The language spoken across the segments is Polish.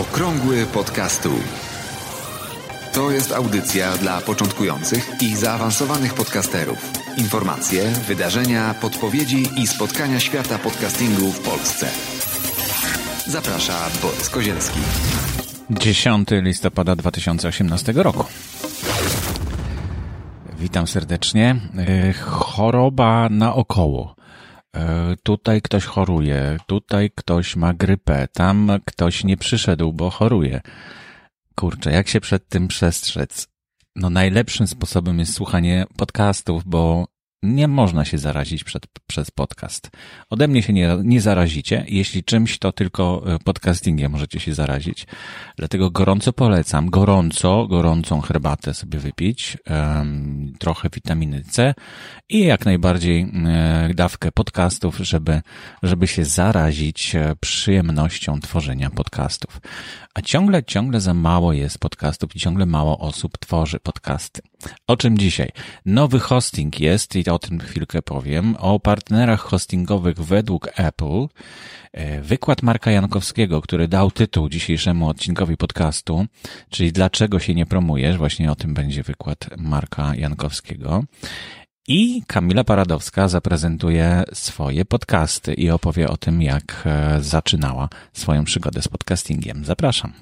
Okrągły podcastu. To jest audycja dla początkujących i zaawansowanych podcasterów. Informacje, wydarzenia, podpowiedzi i spotkania świata podcastingu w Polsce. Zaprasza Borys Kozielski. 10 listopada 2018 roku. Witam serdecznie. E, choroba naokoło. E, tutaj ktoś choruje, tutaj ktoś ma grypę, tam ktoś nie przyszedł, bo choruje. Kurczę, jak się przed tym przestrzec? No najlepszym sposobem jest słuchanie podcastów, bo nie można się zarazić przed, przez podcast. Ode mnie się nie, nie zarazicie. Jeśli czymś, to tylko e, podcastingiem możecie się zarazić. Dlatego gorąco polecam, gorąco, gorącą herbatę sobie wypić, um, trochę witaminy C i jak najbardziej um, dawkę podcastów, żeby, żeby się zarazić e, przyjemnością tworzenia podcastów. A ciągle, ciągle za mało jest podcastów i ciągle mało osób tworzy podcasty. O czym dzisiaj? Nowy hosting jest i o tym chwilkę powiem. O partnerach hostingowych według Apple. E, wykład Marka Jankowskiego, który dał tytuł dzisiejszemu odcinkowi podcastu, czyli dlaczego się nie promujesz? Właśnie o tym będzie wykład Marka Jankowskiego. I Kamila Paradowska zaprezentuje swoje podcasty i opowie o tym, jak e, zaczynała swoją przygodę z podcastingiem. Zapraszam.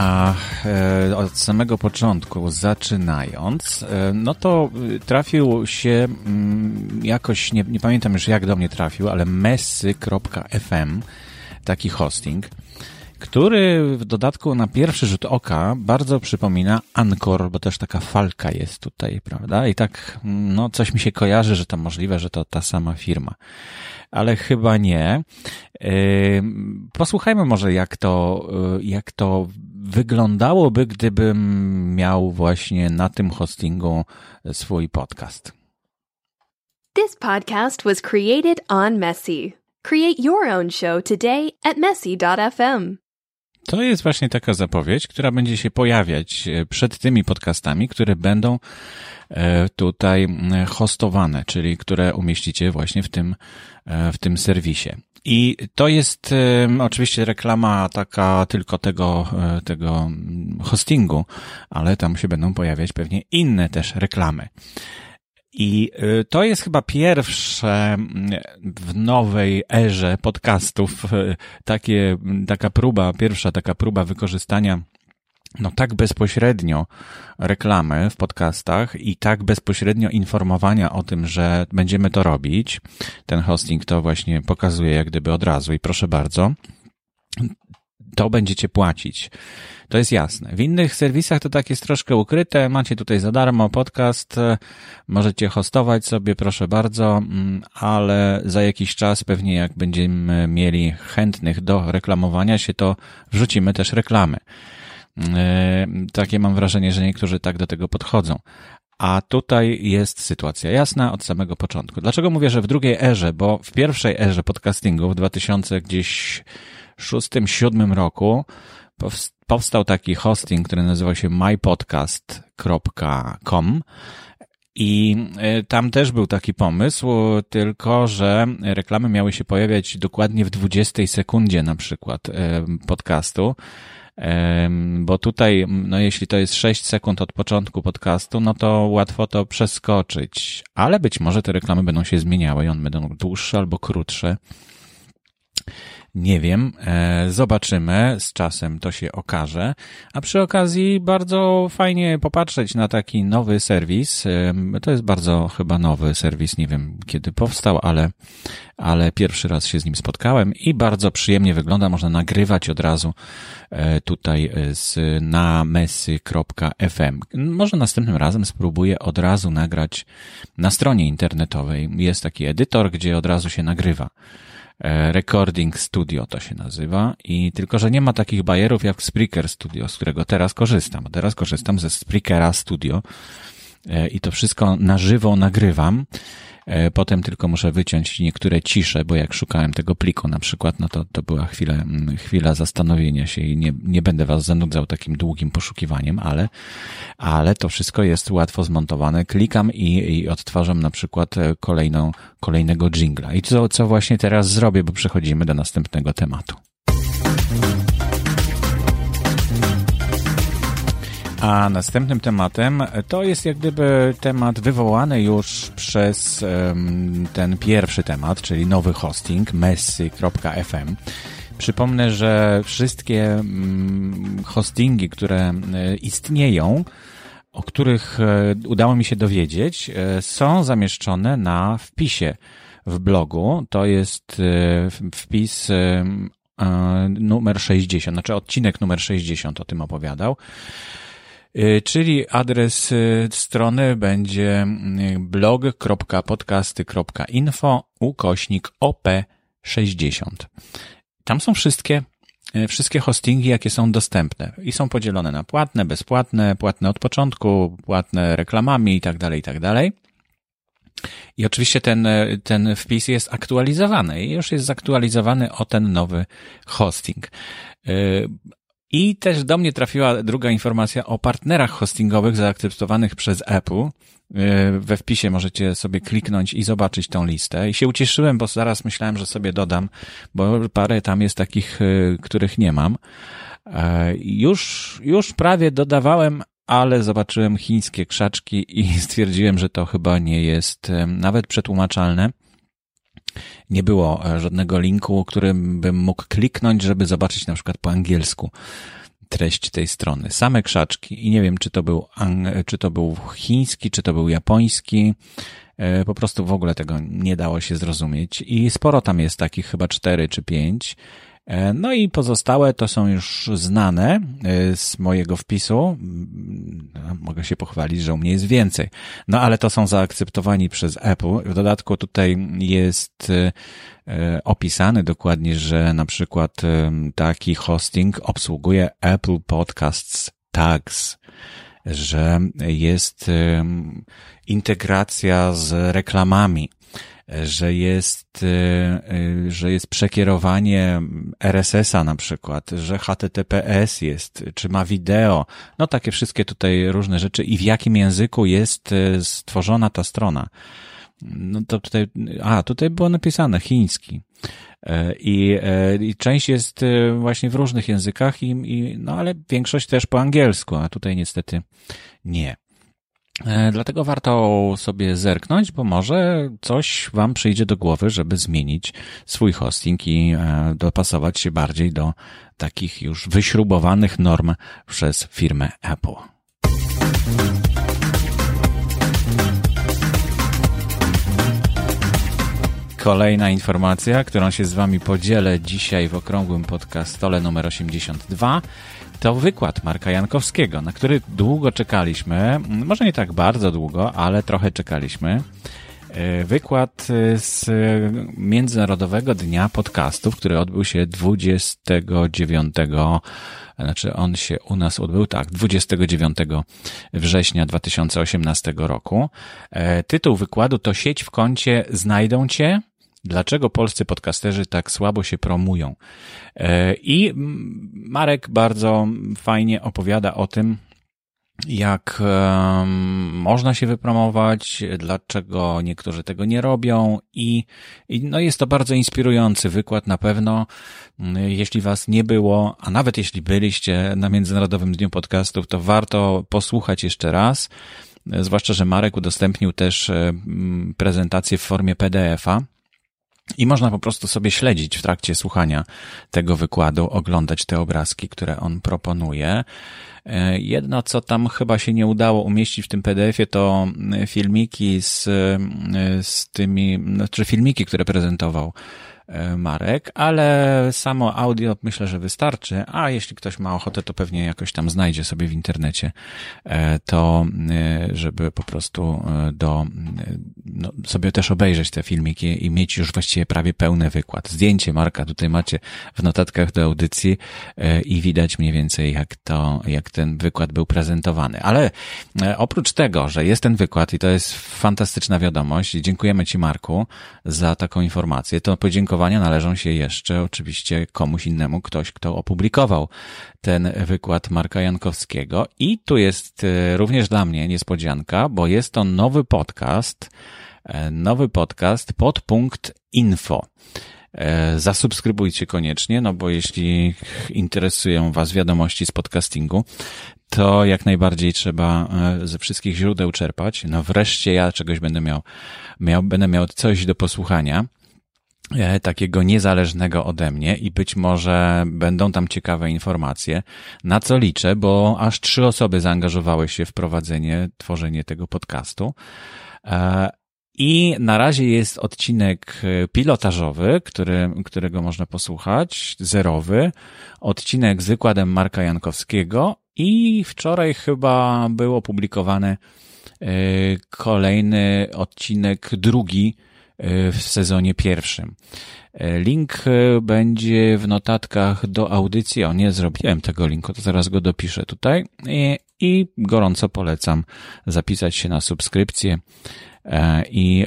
A e, od samego początku, zaczynając, e, no to trafił się mm, jakoś, nie, nie pamiętam już jak do mnie trafił, ale messy.fm, taki hosting który w dodatku na pierwszy rzut oka bardzo przypomina Anchor, bo też taka falka jest tutaj, prawda? I tak, no, coś mi się kojarzy, że to możliwe, że to ta sama firma. Ale chyba nie. Posłuchajmy może, jak to, yy, jak to wyglądałoby, gdybym miał właśnie na tym hostingu swój podcast. This podcast was created on Messy. Create your own show today at messy.fm. To jest właśnie taka zapowiedź, która będzie się pojawiać e, przed tymi podcastami, które będą e, tutaj hostowane, czyli które umieścicie właśnie w tym, e, w tym serwisie. I to jest oczywiście reklama taka tylko tego, tego hostingu, ale tam się będą pojawiać pewnie inne też reklamy. I y, to jest chyba pierwsze mm, w nowej erze podcastów y, takie, taka próba, pierwsza taka próba wykorzystania no tak bezpośrednio reklamy w podcastach i tak bezpośrednio informowania o tym, że będziemy to robić. Ten hosting to właśnie pokazuje jak gdyby od razu i proszę bardzo, to będziecie płacić. To jest jasne. W innych serwisach to tak jest troszkę ukryte. Macie tutaj za darmo podcast, możecie hostować sobie, proszę bardzo, mm, ale za jakiś czas pewnie jak będziemy mieli chętnych do reklamowania się, to wrzucimy też reklamy. E, takie mam wrażenie, że niektórzy tak do tego podchodzą. A tutaj jest sytuacja jasna od samego początku. Dlaczego mówię, że w drugiej erze? Bo w pierwszej erze podcastingu w 2000 gdzieś szóstym, siódmym roku powstał taki hosting, który nazywał się mypodcast.com i e, tam też był taki pomysł, tylko że reklamy miały się pojawiać dokładnie w 20 sekundzie na przykład e, podcastu, bo tutaj, no jeśli to jest 6 sekund od początku podcastu, no to łatwo to przeskoczyć, ale być może te reklamy będą się zmieniały i one będą dłuższe albo krótsze. Nie wiem, e, zobaczymy, z czasem to się okaże. A przy okazji bardzo fajnie popatrzeć na taki nowy serwis. E, to jest bardzo chyba nowy serwis, nie wiem kiedy powstał, ale, ale pierwszy raz się z nim spotkałem i bardzo przyjemnie wygląda. Można nagrywać od razu e, tutaj z, na mesy.fm. Może następnym razem spróbuję od razu nagrać na stronie internetowej. Jest taki edytor, gdzie od razu się nagrywa. E, Recording Studio to się nazywa i tylko, że nie ma takich bajerów jak Spreaker Studio, z którego teraz korzystam. Teraz korzystam ze Spreakera Studio e, i to wszystko na żywo nagrywam. E, potem tylko muszę wyciąć niektóre cisze, bo jak szukałem tego pliku na przykład, no to, to była chwila, mm, chwila zastanowienia się i nie, nie będę was zanudzał takim długim poszukiwaniem, ale, ale to wszystko jest łatwo zmontowane. Klikam i, i odtwarzam na przykład e, kolejną, kolejnego jingla. I co, co właśnie teraz zrobię, bo przechodzimy do następnego tematu. A następnym tematem to jest jak gdyby temat wywołany już przez um, ten pierwszy temat, czyli nowy hosting messy.fm. Przypomnę, że wszystkie um, hostingi, które e, istnieją, o których e, udało mi się dowiedzieć, e, są zamieszczone na wpisie w blogu. To jest wpis numer 60, znaczy odcinek numer 60 o tym opowiadał. Y, czyli adres y, strony będzie y, blog.podcasty.info ukośnik op60. Tam są wszystkie wszystkie hostingi, jakie są dostępne i są podzielone na płatne, bezpłatne, płatne od początku, płatne reklamami i tak dalej, i tak dalej. I oczywiście ten, ten wpis jest aktualizowany i już jest zaktualizowany o ten nowy hosting. I też do mnie trafiła druga informacja o partnerach hostingowych zaakceptowanych przez Apple. E, we wpisie możecie sobie kliknąć i zobaczyć tą listę. I się ucieszyłem, bo zaraz myślałem, że sobie dodam, bo parę tam jest takich, e, których nie mam. E, już, już prawie dodawałem, ale zobaczyłem chińskie krzaczki i stwierdziłem, że to chyba nie jest nawet przetłumaczalne. Nie było e, żadnego linku, którym bym mógł kliknąć, żeby zobaczyć na przykład po angielsku treść tej strony. Same krzaczki i nie wiem, czy to był, czy to był chiński, czy to był japoński. E, po prostu w ogóle tego nie dało się zrozumieć i sporo tam jest takich, chyba cztery czy pięć. E, no i pozostałe to są już znane e, z mojego wpisu. No, mogę się pochwalić, że u mnie jest więcej. No ale to są zaakceptowani przez Apple. W dodatku tutaj jest e, opisany dokładnie, że na przykład taki hosting obsługuje Apple Podcasts Tags, że jest integracja z reklamami że jest, y, y, że jest przekierowanie RSS-a na przykład, że HTTPS jest, czy ma wideo, no takie wszystkie tutaj różne rzeczy i w jakim języku jest y, stworzona ta strona. No to tutaj, a tutaj było napisane chiński. I, I część jest właśnie w różnych językach, i, i, no ale większość też po angielsku, a tutaj niestety nie. E, dlatego warto sobie zerknąć, bo może coś Wam przyjdzie do głowy, żeby zmienić swój hosting i e, dopasować się bardziej do takich już wyśrubowanych norm przez firmę Apple. Kolejna informacja, którą się z Wami podzielę dzisiaj w okrągłym podcastole numer 82 to wykład Marka Jankowskiego, na który długo czekaliśmy. Może nie tak bardzo długo, ale trochę czekaliśmy. E, wykład e, z Międzynarodowego Dnia Podcastów, który odbył się 29, znaczy on się u nas odbył, tak, 29 września 2018 roku. E, tytuł wykładu to Sieć w kącie znajdą cię, Dlaczego polscy podcasterzy tak słabo się promują? E, I Marek bardzo fajnie opowiada o tym, jak um, można się wypromować, dlaczego niektórzy tego nie robią i, i, no jest to bardzo inspirujący wykład na pewno. Jeśli was nie było, a nawet jeśli byliście na Międzynarodowym Dniu Podcastów, to warto posłuchać jeszcze raz. Zwłaszcza, że Marek udostępnił też prezentację w formie PDF-a i można po prostu sobie śledzić w trakcie słuchania tego wykładu, oglądać te obrazki, które on proponuje. E, jedno, co tam chyba się nie udało umieścić w tym PDF-ie, to filmiki z, z tymi, znaczy filmiki, które prezentował e, Marek, ale samo audio myślę, że wystarczy, a jeśli ktoś ma ochotę, to pewnie jakoś tam znajdzie sobie w internecie e, to, żeby po prostu do, no, sobie też obejrzeć te filmiki i mieć już właściwie prawie pełny wykład. Zdjęcie Marka tutaj macie w notatkach do audycji i widać mniej więcej jak to, jak ten wykład był prezentowany. Ale oprócz tego, że jest ten wykład i to jest fantastyczna wiadomość, dziękujemy Ci Marku za taką informację, to podziękowania należą się jeszcze oczywiście komuś innemu, ktoś, kto opublikował ten wykład Marka Jankowskiego. I tu jest e, również dla mnie niespodzianka, bo jest to nowy podcast, e, nowy podcast podpunkt info. E, zasubskrybujcie koniecznie, no bo jeśli interesują Was wiadomości z podcastingu, to jak najbardziej trzeba ze wszystkich źródeł czerpać. No wreszcie ja czegoś będę miał, miał, będę miał coś do posłuchania takiego niezależnego ode mnie i być może będą tam ciekawe informacje, na co liczę, bo aż trzy osoby zaangażowały się w prowadzenie, tworzenie tego podcastu. E, I na razie jest odcinek pilotażowy, który, którego można posłuchać, zerowy, odcinek z wykładem Marka Jankowskiego i wczoraj chyba był opublikowany e, kolejny odcinek, drugi e, w sezonie pierwszym. E, link będzie w notatkach do audycji. O, nie zrobiłem tego linku, to zaraz go dopiszę tutaj. I, i gorąco polecam zapisać się na subskrypcję i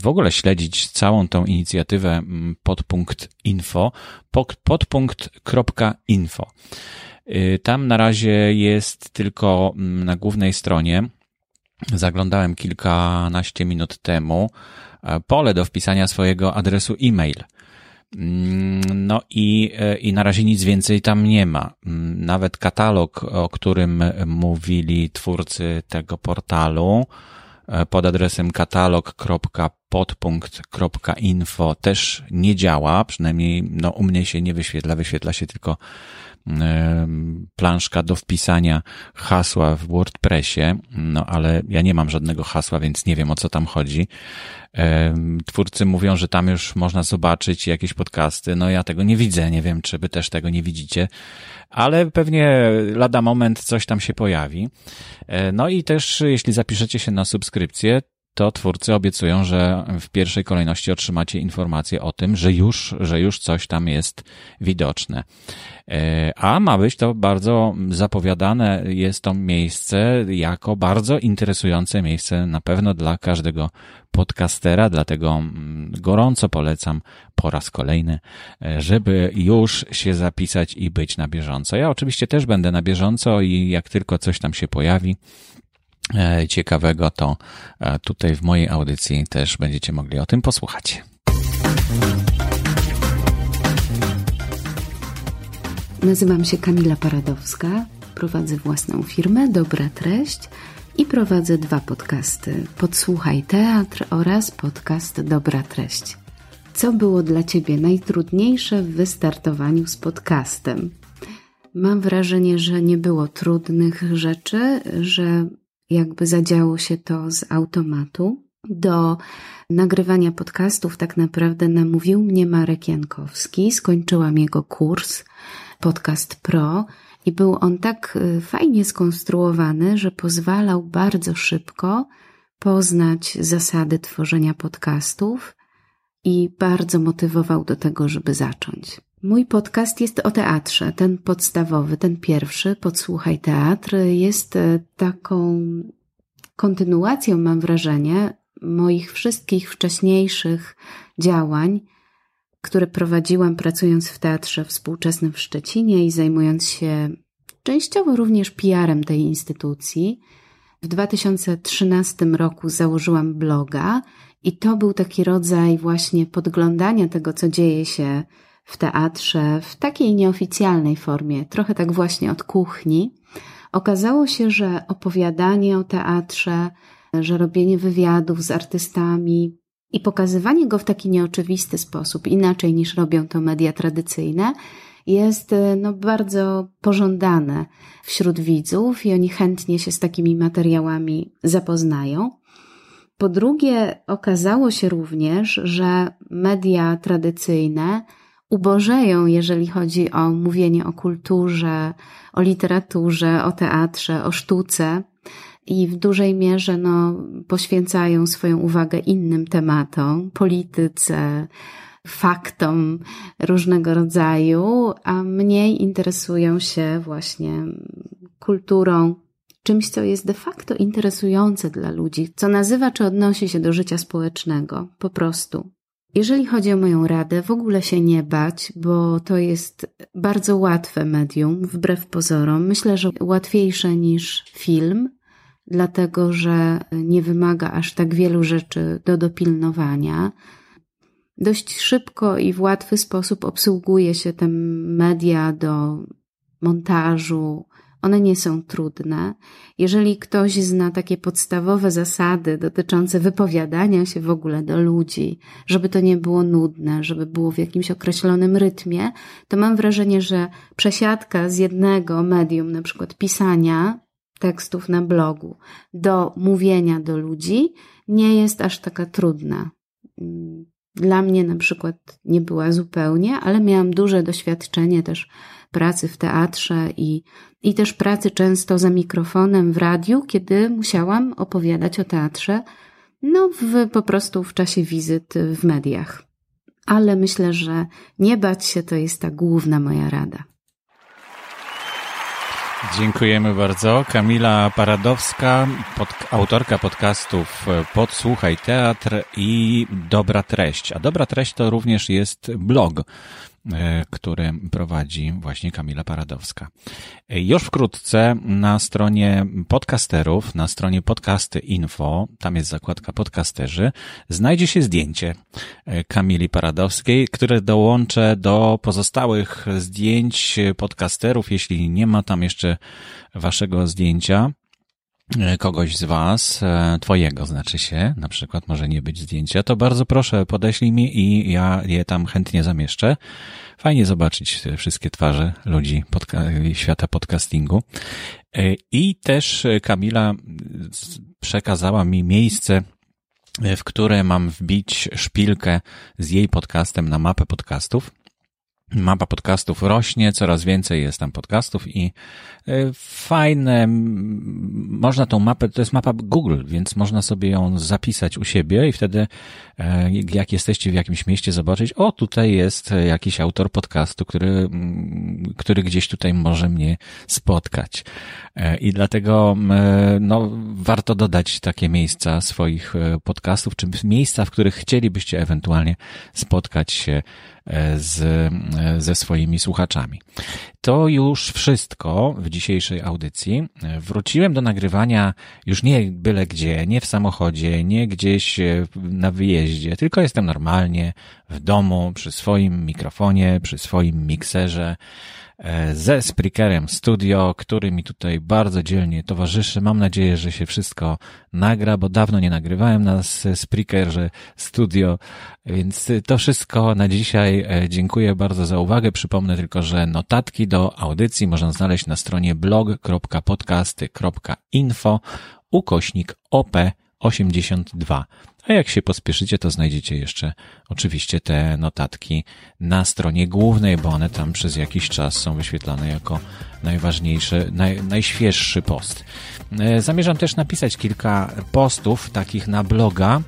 w ogóle śledzić całą tą inicjatywę podpunkt info, podpunkt.info. Tam na razie jest tylko na głównej stronie. Zaglądałem kilkanaście minut temu e, pole do wpisania swojego adresu e-mail. Mm, no i, e, i na razie nic więcej tam nie ma. Mm, nawet katalog, o którym mówili twórcy tego portalu, e, pod adresem katalog.podpunkt.info też nie działa, przynajmniej no, u mnie się nie wyświetla, wyświetla się tylko planszka do wpisania hasła w WordPressie, no ale ja nie mam żadnego hasła, więc nie wiem o co tam chodzi. Twórcy mówią, że tam już można zobaczyć jakieś podcasty. No ja tego nie widzę, nie wiem, czy wy też tego nie widzicie, ale pewnie lada moment coś tam się pojawi. E, no i też, jeśli zapiszecie się na subskrypcję, to twórcy obiecują, że w pierwszej kolejności otrzymacie informację o tym, że już, że już coś tam jest widoczne. E, a ma być to bardzo zapowiadane, jest to miejsce jako bardzo interesujące miejsce na pewno dla każdego podcastera, dlatego mm, gorąco polecam po raz kolejny, e, żeby już się zapisać i być na bieżąco. Ja oczywiście też będę na bieżąco i jak tylko coś tam się pojawi, ciekawego, to e, tutaj w mojej audycji też będziecie mogli o tym posłuchać. Nazywam się Kamila Paradowska, prowadzę własną firmę Dobra Treść i prowadzę dwa podcasty: Podsłuchaj Teatr oraz podcast Dobra Treść. Co było dla Ciebie najtrudniejsze w wystartowaniu z podcastem? Mam wrażenie, że nie było trudnych rzeczy, że jakby zadziało się to z automatu. Do nagrywania podcastów tak naprawdę namówił mnie Marek Jankowski. Skończyłam jego kurs Podcast Pro i był on tak y, fajnie skonstruowany, że pozwalał bardzo szybko poznać zasady tworzenia podcastów i bardzo motywował do tego, żeby zacząć. Mój podcast jest o teatrze. Ten podstawowy, ten pierwszy, Podsłuchaj Teatr, jest e, taką kontynuacją, mam wrażenie, moich wszystkich wcześniejszych działań, które prowadziłam pracując w teatrze współczesnym w Szczecinie i zajmując się częściowo również PR-em tej instytucji. W 2013 roku założyłam bloga i to był taki rodzaj właśnie podglądania tego, co dzieje się w teatrze w takiej nieoficjalnej formie, trochę tak właśnie od kuchni, okazało się, że opowiadanie o teatrze, że robienie wywiadów z artystami i pokazywanie go w taki nieoczywisty sposób, inaczej niż robią to media tradycyjne, jest no, bardzo pożądane wśród widzów i oni chętnie się z takimi materiałami zapoznają. Po drugie, okazało się również, że media tradycyjne ubożeją, jeżeli chodzi o mówienie o kulturze, o literaturze, o teatrze, o sztuce i w dużej mierze no, poświęcają swoją uwagę innym tematom, polityce, faktom różnego rodzaju, a mniej interesują się właśnie kulturą, czymś, co jest de facto interesujące dla ludzi, co nazywa czy odnosi się do życia społecznego, po prostu. Jeżeli chodzi o moją radę, w ogóle się nie bać, bo to jest bardzo łatwe medium, wbrew pozorom. Myślę, że łatwiejsze niż film, dlatego że nie wymaga aż tak wielu rzeczy do dopilnowania. Dość szybko i w łatwy sposób obsługuje się te media do montażu, one nie są trudne. Jeżeli ktoś zna takie podstawowe zasady dotyczące wypowiadania się w ogóle do ludzi, żeby to nie było nudne, żeby było w jakimś określonym rytmie, to mam wrażenie, że przesiadka z jednego medium, na przykład pisania tekstów na blogu, do mówienia do ludzi, nie jest aż taka trudna. Dla mnie na przykład nie była zupełnie, ale miałam duże doświadczenie też pracy w teatrze i, i też pracy często za mikrofonem w radiu, kiedy musiałam opowiadać o teatrze, no w, po prostu w czasie wizyt w mediach. Ale myślę, że nie bać się to jest ta główna moja rada. Dziękujemy bardzo. Kamila Paradowska, pod, autorka podcastów Podsłuchaj Teatr i Dobra Treść. A Dobra Treść to również jest blog który prowadzi właśnie Kamila Paradowska. E, już wkrótce na stronie podcasterów, na stronie podcasty info, tam jest zakładka podcasterzy, znajdzie się zdjęcie e, Kamili Paradowskiej, które dołączę do pozostałych zdjęć podcasterów, jeśli nie ma tam jeszcze waszego zdjęcia kogoś z Was, Twojego znaczy się, na przykład może nie być zdjęcia, to bardzo proszę podeślij mi i ja je tam chętnie zamieszczę. Fajnie zobaczyć wszystkie twarze ludzi podca- świata podcastingu. I też Kamila przekazała mi miejsce w które mam wbić szpilkę z jej podcastem na mapę podcastów. Mapa podcastów rośnie, coraz więcej jest tam podcastów i e, fajne, można tą mapę, to jest mapa Google, więc można sobie ją zapisać u siebie i wtedy e, jak jesteście w jakimś mieście zobaczyć, o tutaj jest jakiś autor podcastu, który, który gdzieś tutaj może mnie spotkać. E, I dlatego no, warto dodać takie miejsca swoich podcastów, czy miejsca, w których chcielibyście ewentualnie spotkać się z, ze swoimi słuchaczami. To już wszystko w dzisiejszej audycji. Wróciłem do nagrywania już nie byle gdzie, nie w samochodzie, nie gdzieś na wyjeździe, tylko jestem normalnie w domu, przy swoim mikrofonie, przy swoim mikserze E, ze Spreakerem Studio, który mi tutaj bardzo dzielnie towarzyszy. Mam nadzieję, że się wszystko nagra, bo dawno nie nagrywałem na Spreakerze Studio, więc to wszystko na dzisiaj. E, dziękuję bardzo za uwagę. Przypomnę tylko, że notatki do audycji można znaleźć na stronie blog.podcasty.info ukośnik OP82. A jak się pospieszycie, to znajdziecie jeszcze oczywiście te notatki na stronie głównej, bo one tam przez jakiś czas są wyświetlane jako najważniejszy, naj, najświeższy post. E, zamierzam też napisać kilka postów takich na bloga,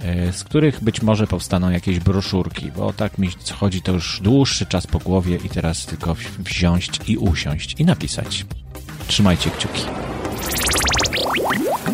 e, z których być może powstaną jakieś broszurki, bo tak mi chodzi to już dłuższy czas po głowie i teraz tylko wziąć i usiąść i napisać. Trzymajcie kciuki.